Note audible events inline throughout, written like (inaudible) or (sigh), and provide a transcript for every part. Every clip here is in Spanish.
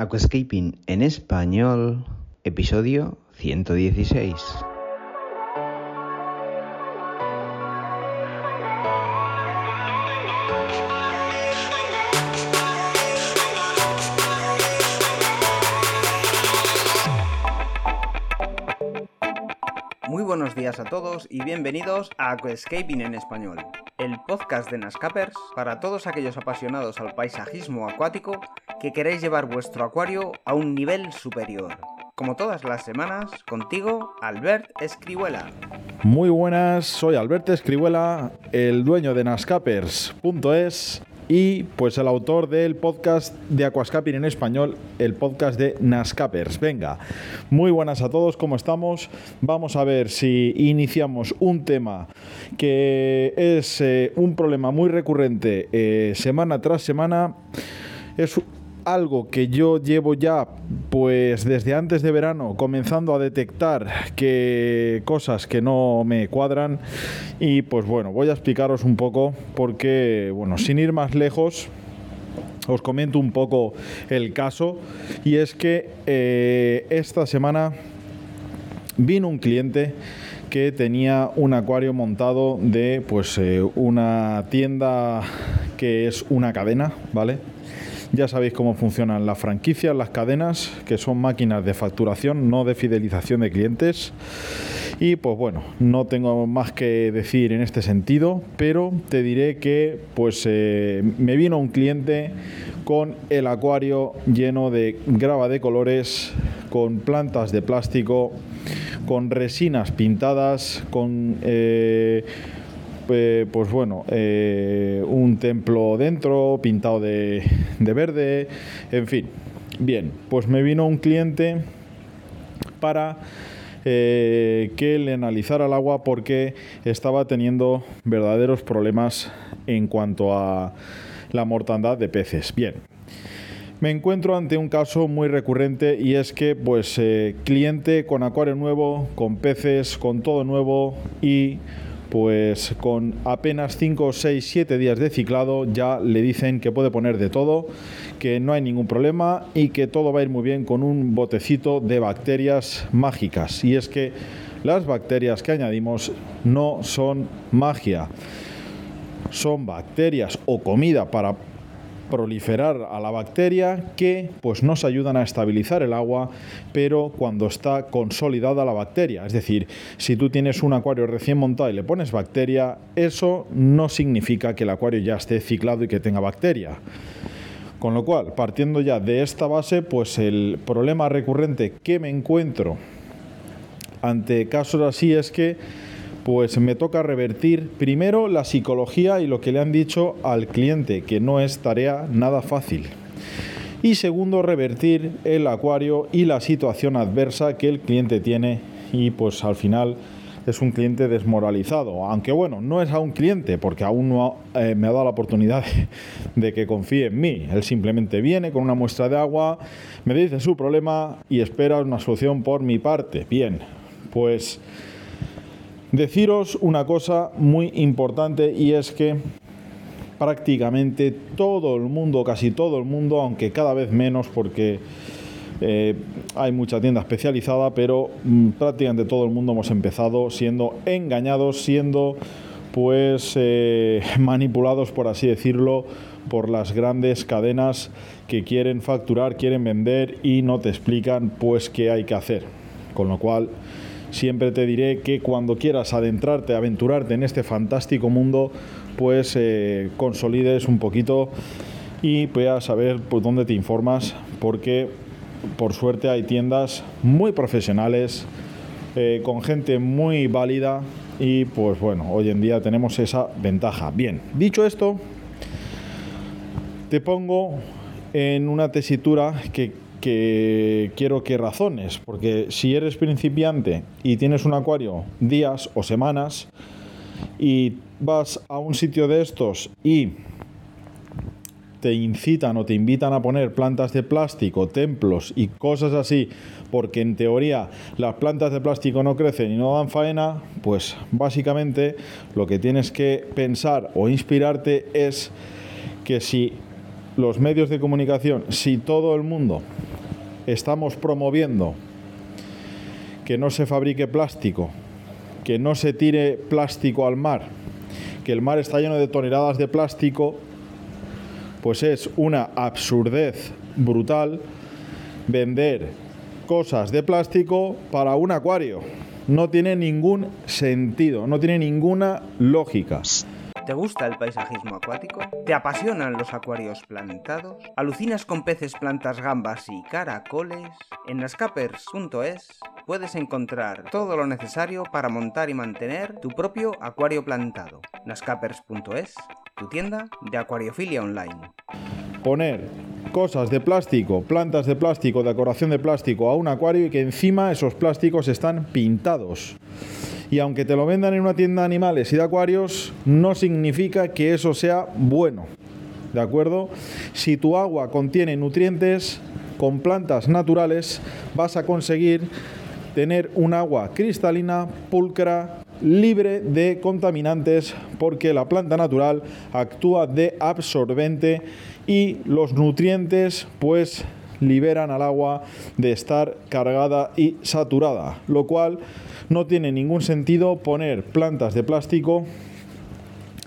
Aquascaping en español, episodio 116. Muy buenos días a todos y bienvenidos a Aquascaping en español, el podcast de Nascapers para todos aquellos apasionados al paisajismo acuático que queréis llevar vuestro acuario a un nivel superior. Como todas las semanas, contigo, Albert Escribuela. Muy buenas, soy Albert Escribuela, el dueño de Nascapers.es y pues el autor del podcast de Aquascaping en español, el podcast de Nascapers. Venga, muy buenas a todos, ¿cómo estamos? Vamos a ver si iniciamos un tema que es eh, un problema muy recurrente eh, semana tras semana. Es algo que yo llevo ya pues desde antes de verano comenzando a detectar que cosas que no me cuadran y pues bueno, voy a explicaros un poco porque bueno, sin ir más lejos os comento un poco el caso y es que eh, esta semana vino un cliente que tenía un acuario montado de pues eh, una tienda que es una cadena, ¿vale? Ya sabéis cómo funcionan las franquicias, las cadenas, que son máquinas de facturación, no de fidelización de clientes. Y pues bueno, no tengo más que decir en este sentido, pero te diré que pues eh, me vino un cliente con el acuario lleno de grava de colores, con plantas de plástico, con resinas pintadas, con... Eh, eh, pues bueno, eh, un templo dentro, pintado de, verde, en fin. Bien, pues me vino un cliente para eh, que le analizara el agua porque estaba teniendo verdaderos problemas en cuanto a la mortandad de peces. Bien, me encuentro ante un caso muy recurrente y es que pues cliente con acuario nuevo, con peces, con todo nuevo y pues con apenas 5, 6, 7 días de ciclado ya le dicen que puede poner de todo, que no hay ningún problema y que todo va a ir muy bien con un botecito de bacterias mágicas. Y es que las bacterias que añadimos no son magia, son bacterias o comida para proliferar a la bacteria que pues nos ayudan a estabilizar el agua, pero cuando está consolidada la bacteria, es decir, si tú tienes un acuario recién montado y le pones bacteria, eso no significa que el acuario ya esté ciclado y que tenga bacteria. Con lo cual, partiendo ya de esta base, pues el problema recurrente que me encuentro ante casos así es que pues me toca revertir primero la psicología y lo que le han dicho al cliente, que no es tarea nada fácil. Y segundo, revertir el acuario y la situación adversa que el cliente tiene y pues al final es un cliente desmoralizado. Aunque bueno, no es a un cliente porque aún no eh, me ha dado la oportunidad (laughs) de, que confíe en mí. Él simplemente viene con una muestra de agua, me dice su problema y espera una solución por mi parte. Bien, pues Deciros una cosa muy importante y es que prácticamente todo el mundo, casi todo el mundo, aunque cada vez menos porque eh, hay mucha tienda especializada, pero mm, prácticamente todo el mundo hemos empezado siendo engañados, siendo pues eh, (laughs) manipulados, por así decirlo, por las grandes cadenas que quieren facturar, quieren vender y no te explican pues qué hay que hacer. Con lo cual Siempre te diré que cuando quieras adentrarte, aventurarte en este fantástico mundo, pues eh, consolides un poquito y puedas saber por dónde te informas, porque por suerte hay tiendas muy profesionales, eh, con gente muy válida y pues bueno, hoy en día tenemos esa ventaja. Bien, dicho esto, te pongo en una tesitura que que quiero que razones, porque si eres principiante y tienes un acuario días o semanas y vas a un sitio de estos y te incitan o te invitan a poner plantas de plástico, templos y cosas así, porque en teoría las plantas de plástico no crecen y no dan faena, pues básicamente lo que tienes que pensar o inspirarte es que si los medios de comunicación, si todo el mundo estamos promoviendo que no se fabrique plástico, que no se tire plástico al mar, que el mar está lleno de toneladas de plástico, pues es una absurdez brutal vender cosas de plástico para un acuario. No tiene ningún sentido, no tiene ninguna lógica. ¿Te gusta el paisajismo acuático? ¿Te apasionan los acuarios plantados? ¿Alucinas con peces, plantas, gambas y caracoles? En nascapers.es puedes encontrar todo lo necesario para montar y mantener tu propio acuario plantado. nascapers.es, tu tienda de acuariofilia online. Poner cosas de plástico, plantas de plástico, decoración de plástico a un acuario y que encima esos plásticos están pintados y aunque te lo vendan en una tienda de animales y de acuarios, no significa que eso sea bueno. ¿De acuerdo? Si tu agua contiene nutrientes, con plantas naturales vas a conseguir tener un agua cristalina, pulcra, libre de contaminantes, porque la planta natural actúa de absorbente y los nutrientes pues liberan al agua de estar cargada y saturada, lo cual no tiene ningún sentido poner plantas de plástico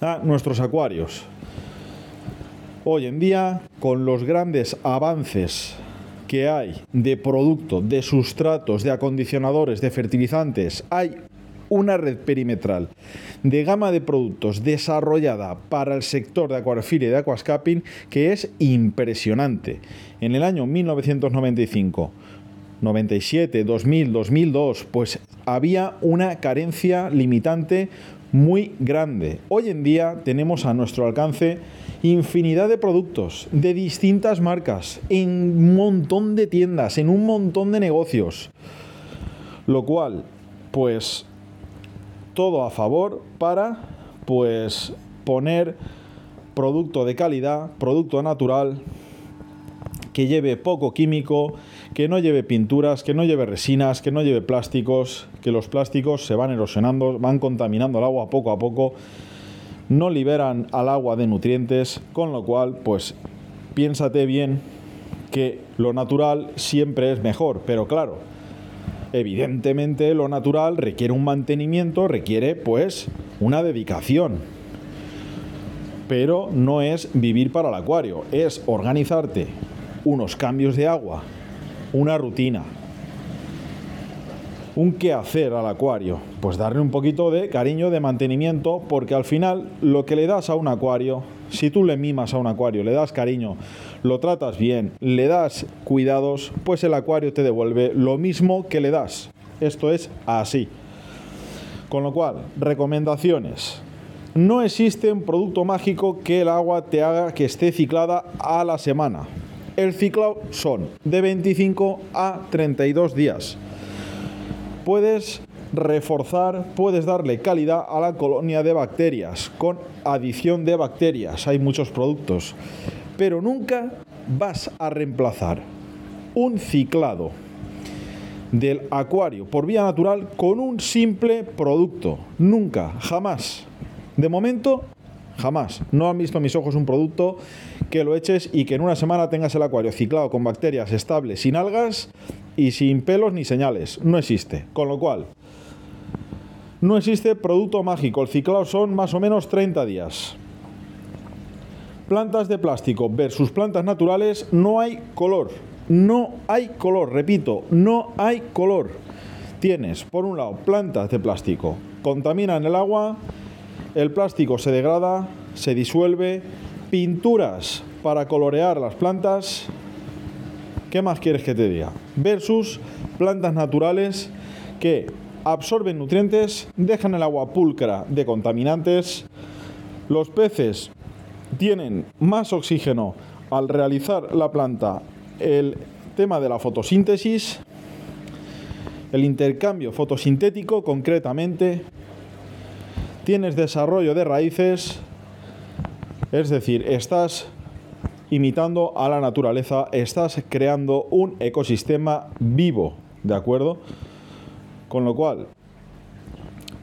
a nuestros acuarios. Hoy en día, con los grandes avances que hay de producto, de sustratos, de acondicionadores, de fertilizantes, hay una red perimetral de gama de productos desarrollada para el sector de acuariofilia y de aquascaping que es impresionante. En el año 1995 97, 2000, 2002, pues había una carencia limitante muy grande. Hoy en día tenemos a nuestro alcance infinidad de productos de distintas marcas, en un montón de tiendas, en un montón de negocios. Lo cual, pues, todo a favor para, pues, poner producto de calidad, producto natural, que lleve poco químico, que no lleve pinturas, que no lleve resinas, que no lleve plásticos, que los plásticos se van erosionando, van contaminando el agua poco a poco, no liberan al agua de nutrientes, con lo cual, pues piénsate bien que lo natural siempre es mejor, pero claro, evidentemente lo natural requiere un mantenimiento, requiere pues una dedicación. Pero no es vivir para el acuario, es organizarte unos cambios de agua, una rutina, un qué hacer al acuario. Pues darle un poquito de cariño, de mantenimiento, porque al final lo que le das a un acuario, si tú le mimas a un acuario, le das cariño, lo tratas bien, le das cuidados, pues el acuario te devuelve lo mismo que le das. Esto es así. Con lo cual, recomendaciones. No existe un producto mágico que el agua te haga que esté ciclada a la semana. El ciclo son de 25 a 32 días. Puedes reforzar, puedes darle calidad a la colonia de bacterias con adición de bacterias. Hay muchos productos, pero nunca vas a reemplazar un ciclado del acuario por vía natural con un simple producto. Nunca, jamás. De momento, jamás. No han visto mis ojos un producto que lo eches y que en una semana tengas el acuario ciclado con bacterias estables, sin algas y sin pelos ni señales. No existe. Con lo cual, no existe producto mágico. El ciclado son más o menos 30 días. Plantas de plástico versus plantas naturales, no hay color. No hay color, repito, no hay color. Tienes, por un lado, plantas de plástico. Contaminan el agua, el plástico se degrada, se disuelve, pinturas para colorear las plantas. ¿Qué más quieres que te diga? Versus plantas naturales que absorben nutrientes, dejan el agua pulcra de contaminantes. Los peces tienen más oxígeno al realizar la planta el tema de la fotosíntesis, el intercambio fotosintético concretamente, tienes desarrollo de raíces, es decir, estás imitando a la naturaleza, estás creando un ecosistema vivo, ¿de acuerdo? Con lo cual,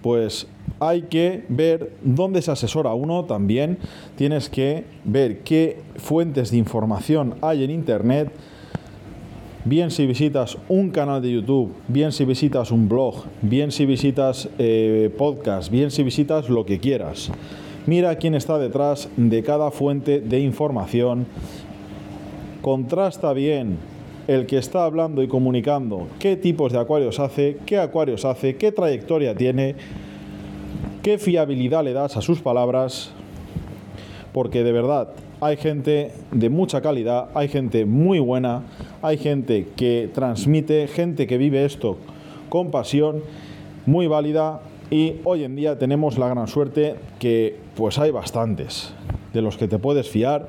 pues hay que ver dónde se asesora uno también, tienes que ver qué fuentes de información hay en Internet bien si visitas un canal de YouTube, bien si visitas un blog, bien si visitas eh, podcast, bien si visitas lo que quieras. Mira quién está detrás de cada fuente de información. Contrasta bien el que está hablando y comunicando qué tipos de acuarios hace, qué acuarios hace, qué trayectoria tiene, qué fiabilidad le das a sus palabras, porque de verdad hay gente de mucha calidad, hay gente muy buena, hay gente que transmite, gente que vive esto con pasión, muy válida y hoy en día tenemos la gran suerte que pues hay bastantes de los que te puedes fiar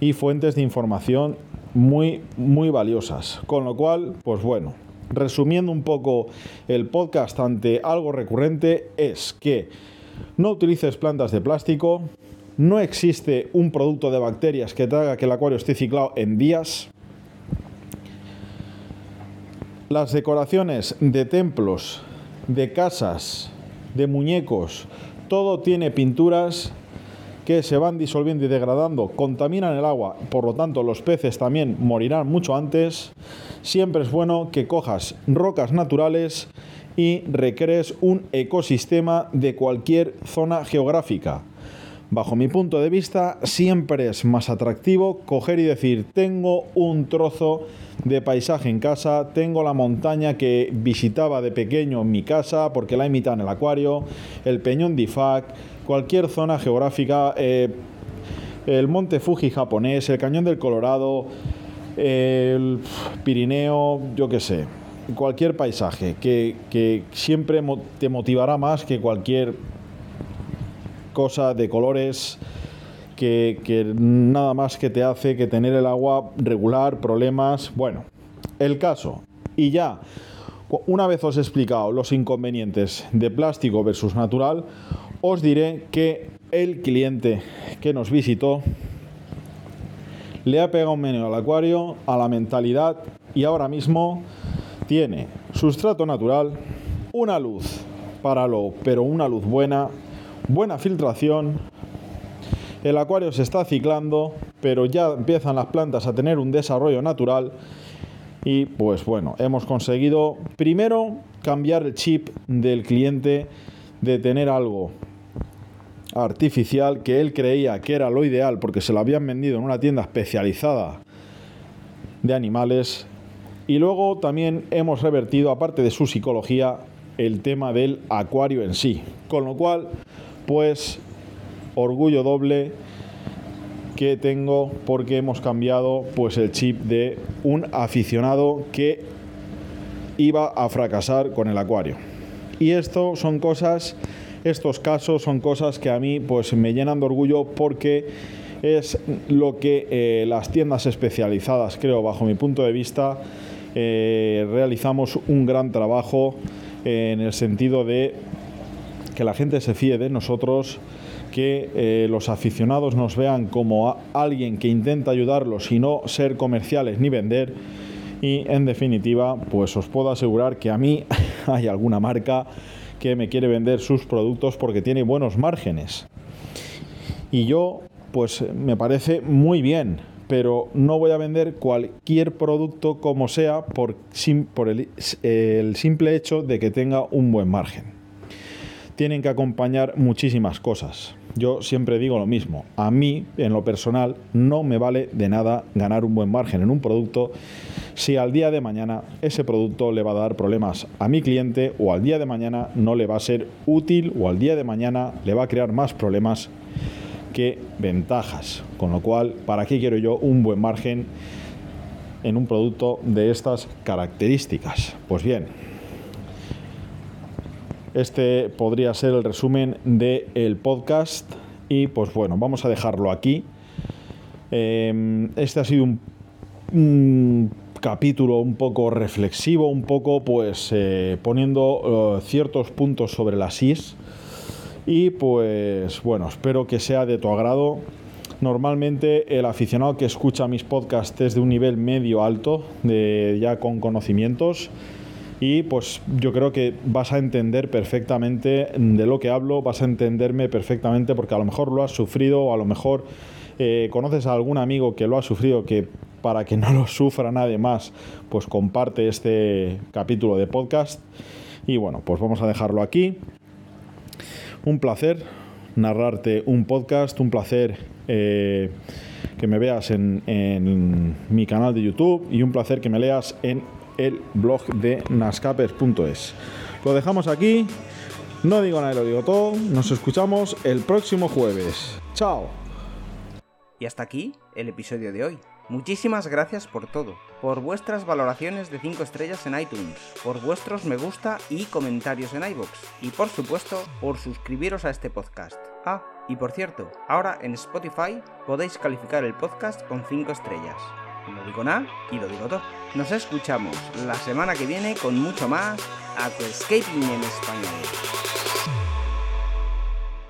y fuentes de información muy, muy valiosas. Con lo cual, pues bueno, resumiendo un poco el podcast ante algo recurrente, es que no utilices plantas de plástico, no existe un producto de bacterias que te haga que el acuario esté ciclado en días. Las decoraciones de templos, de casas, de muñecos, todo tiene pinturas que se van disolviendo y degradando, contaminan el agua, por lo tanto los peces también morirán mucho antes. Siempre es bueno que cojas rocas naturales y recrees un ecosistema de cualquier zona geográfica. Bajo mi punto de vista, siempre es más atractivo coger y decir, tengo un trozo de paisaje en casa, tengo la montaña que visitaba de pequeño en mi casa porque la imitado en el acuario, el Peñón de cualquier zona geográfica, eh, el monte Fuji japonés, el cañón del Colorado, el Pirineo, yo qué sé, cualquier paisaje que, que siempre te motivará más que cualquier cosa de colores que, que, nada más que te hace que tener el agua regular, problemas. Bueno, el caso. Y ya, una vez os he explicado los inconvenientes de plástico versus natural, os diré que el cliente que nos visitó le ha pegado un meneo al acuario, a la mentalidad y ahora mismo tiene sustrato natural, una luz para lo, pero una luz buena, buena filtración. El acuario se está ciclando, pero ya empiezan las plantas a tener un desarrollo natural y pues bueno, hemos conseguido primero cambiar el chip del cliente de tener algo artificial que él creía que era lo ideal porque se lo habían vendido en una tienda especializada de animales. Y luego también hemos revertido, aparte de su psicología, el tema del acuario en sí. Con lo cual, pues, orgullo doble que tengo porque hemos cambiado pues el chip de un aficionado que iba a fracasar con el acuario. Y esto son cosas estos casos son cosas que a mí pues me llenan de orgullo porque es lo que eh, las tiendas especializadas, creo, bajo mi punto de vista, eh, realizamos un gran trabajo en el sentido de que la gente se fíe de nosotros, que eh, los aficionados nos vean como alguien que intenta ayudarlos y no ser comerciales ni vender. Y en definitiva, pues os puedo asegurar que a mí (laughs) hay alguna marca que me quiere vender sus productos porque tiene buenos márgenes. Y yo, pues me parece muy bien, pero no voy a vender cualquier producto como sea por, por el, el simple hecho de que tenga un buen margen. Tienen que acompañar muchísimas cosas. Yo siempre digo lo mismo. A mí, en lo personal, no me vale de nada ganar un buen margen en un producto si al día de mañana ese producto le va a dar problemas a mi cliente o al día de mañana no le va a ser útil o al día de mañana le va a crear más problemas que ventajas. Con lo cual, ¿para qué quiero yo un buen margen en un producto de estas características? Pues bien, este podría ser el resumen del podcast y pues bueno, vamos a dejarlo aquí. Em, este ha sido un capítulo un poco reflexivo, un poco pues eh, poniendo eh, ciertos puntos sobre las is. Y pues bueno, espero que sea de tu agrado. Normalmente el aficionado que escucha mis podcasts es de un nivel medio alto, de ya con conocimientos. Y pues yo creo que vas a entender perfectamente de lo que hablo, vas a entenderme perfectamente porque a lo mejor lo has sufrido o a lo mejor eh, conoces a algún amigo que lo ha sufrido, que para que no lo sufra nadie más, pues comparte este capítulo de podcast. Y bueno, pues vamos a dejarlo aquí. Un placer narrarte un podcast, un placer eh, que me veas en, en, mi canal de YouTube y un placer que me leas en el blog de nascapers.es. Lo dejamos aquí. No digo nada, lo digo todo. Nos escuchamos el próximo jueves. Chao. Y hasta aquí el episodio de hoy. Muchísimas gracias por todo, por vuestras valoraciones de 5 estrellas en iTunes, por vuestros me gusta y comentarios en iVoox, y por supuesto por suscribiros a este podcast. Ah, y por cierto, ahora en Spotify podéis calificar el podcast con 5 estrellas. No digo nada y lo digo todo. Nos escuchamos la semana que viene con mucho más Aquascaping en español.